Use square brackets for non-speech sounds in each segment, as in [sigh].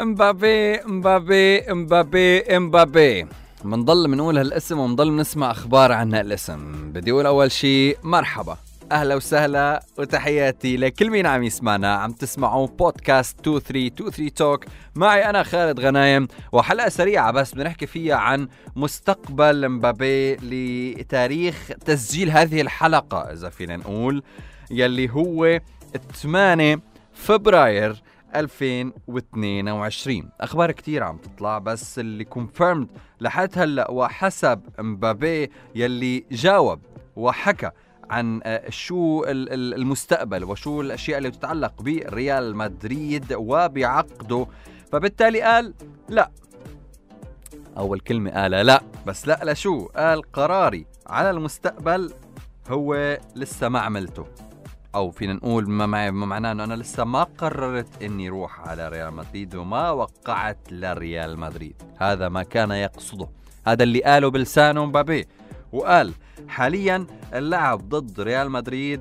امبابي امبابي امبابي امبابي منضل منقول هالاسم ومنضل نسمع أخبار عن هالاسم. بدي أقول أول شيء مرحبا. أهلا وسهلا وتحياتي لكل مين عم يسمعنا عم تسمعوا بودكاست 2323 توك. معي أنا خالد غنايم وحلقة سريعة بس بدنا نحكي فيها عن مستقبل مبابي لتاريخ تسجيل هذه الحلقة إذا فينا نقول يلي هو 8 فبراير 2022 أخبار كتير عم تطلع بس اللي confirmed لحد هلأ وحسب مبابي يلي جاوب وحكى عن آه، شو المستقبل وشو الأشياء اللي تتعلق بريال مدريد وبعقده. فبالتالي قال لا. أول كلمة قالها لا بس لا لشو؟ قال قراري على المستقبل هو لسه ما عملته. أو فينا نقول ما, ما معناه إنه أنا لسه ما قررت إني أروح على ريال مدريد وما وقعت لريال مدريد. هذا ما كان يقصده. هذا اللي قاله بلسانه مبابي. وقال حاليا اللعب ضد ريال مدريد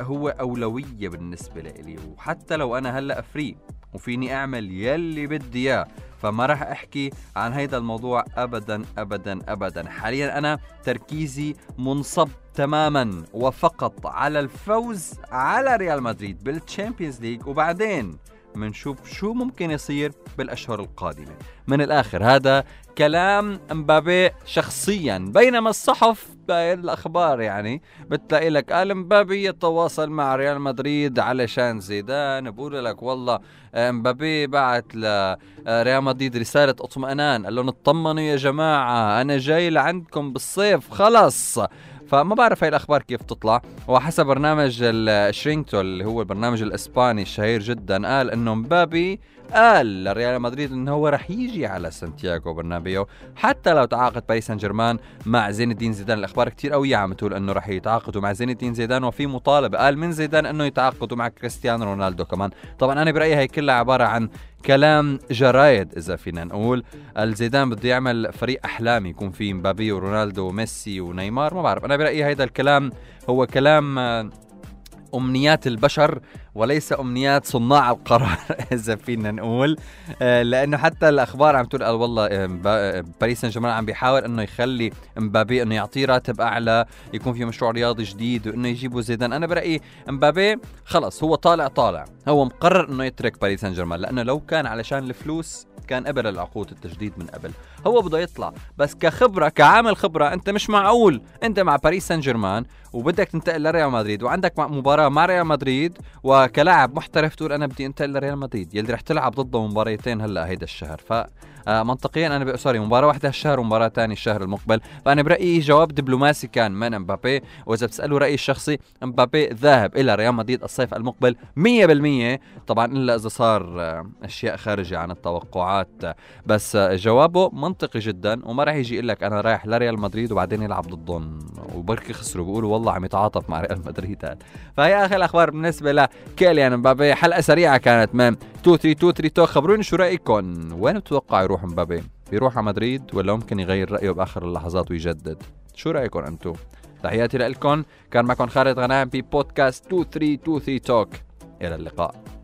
هو أولوية بالنسبة لي وحتى لو أنا هلأ free وفيني أعمل يلي بدي إياه فما راح أحكي عن هيدا الموضوع ابدا ابدا ابدا. حاليا أنا تركيزي منصب تماما وفقط على الفوز على ريال مدريد بال Champions League وبعدين منشوف شو ممكن يصير بالأشهر القادمة. من الآخر هذا كلام مبابي شخصيا بينما الصحف الأخبار يعني بتلاقي لك قال مبابي يتواصل مع ريال مدريد علشان زيدان بقول لك والله آه، مبابي بعت لريال مدريد رسالة اطمئنان قال لهم اطمنوا يا جماعة أنا جاي لعندكم بالصيف خلص. فما بعرف هاي الأخبار كيف تطلع. وحسب برنامج الشيرينجيتو اللي هو البرنامج الإسباني الشهير جدا قال إنه مبابي قال لريال مدريد إنه هو رح يجي على سانتياغو برنابيو. حتى لو تعاقد باريس سان جيرمان مع زين الدين زيدان الأخبار كثير قوية عم تقول إنه رح يتعاقدوا مع زين الدين زيدان وفي مطالبة قال من زيدان إنه يتعاقدوا مع كريستيانو رونالدو كمان. طبعا أنا برأيي هي كلها عبارة عن كلام جرايد إذا فينا نقول. الزيدان بده يعمل فريق أحلامي يكون فيه مبابي ورونالدو وميسي ونيمار ما بعرف. أنا برأيي هيدا الكلام هو كلام أمنيات البشر وليس أمنيات صناع القرار [laughs] إذا فينا نقول. آه، لأنه حتى الأخبار عم تقول والله آه، آه، باريس سان جيرمان عم بيحاول إنه يخلي مبابي إنه يعطيه راتب أعلى يكون في مشروع رياضي جديد وإنه يجيبوا زيدان. أنا برأيي مبابي خلص هو طالع طالع. هو مقرر إنه يترك باريس سان جيرمان لأنه لو كان علشان الفلوس كان قبل العقود التجديد من قبل. هو بده يطلع. بس كخبرة كعامل خبرة أنت مش معقول. أنت مع باريس سان جيرمان وبدك تنتقل لريال مدريد وعندك مباراة مع ريال مدريد وكلاعب محترف تقول أنا بدي أنتقل لريال مدريد. يلي رح تلعب ضده مباريتين هلأ هيدا الشهر. ف آه منطقيا أنا sorry مباراة واحدة هالشهر ومباراة ثانية الشهر المقبل. فأنا برأيي جواب دبلوماسي كان من مبابي وإذا بتسألوا رأيي الشخصي مبابي ذاهب إلى ريال مدريد الصيف المقبل 100% طبعا إلا إذا صار آه أشياء خارجة عن التوقعات بس آه جوابه منطقي جدا وما راح يجي يقول لك أنا رايح لريال مدريد وبعدين يلعب ضدهم. وبركي خسروا بيقولوا والله عم يتعاطف مع ريال مدريد فهي آخر الأخبار بالنسبة لكيليان امبابي حلقة سريعة كانت من 2323 خبروني شو رايكم وين بتتوقعوا يروح مبابي؟ يروح على مدريد ولا ممكن يغير رأيه بآخر اللحظات ويجدد؟ شو رايكم أنتم تحياتي لكم كان معكم خالد غنام ببودكاست 2323 توك. إلى اللقاء.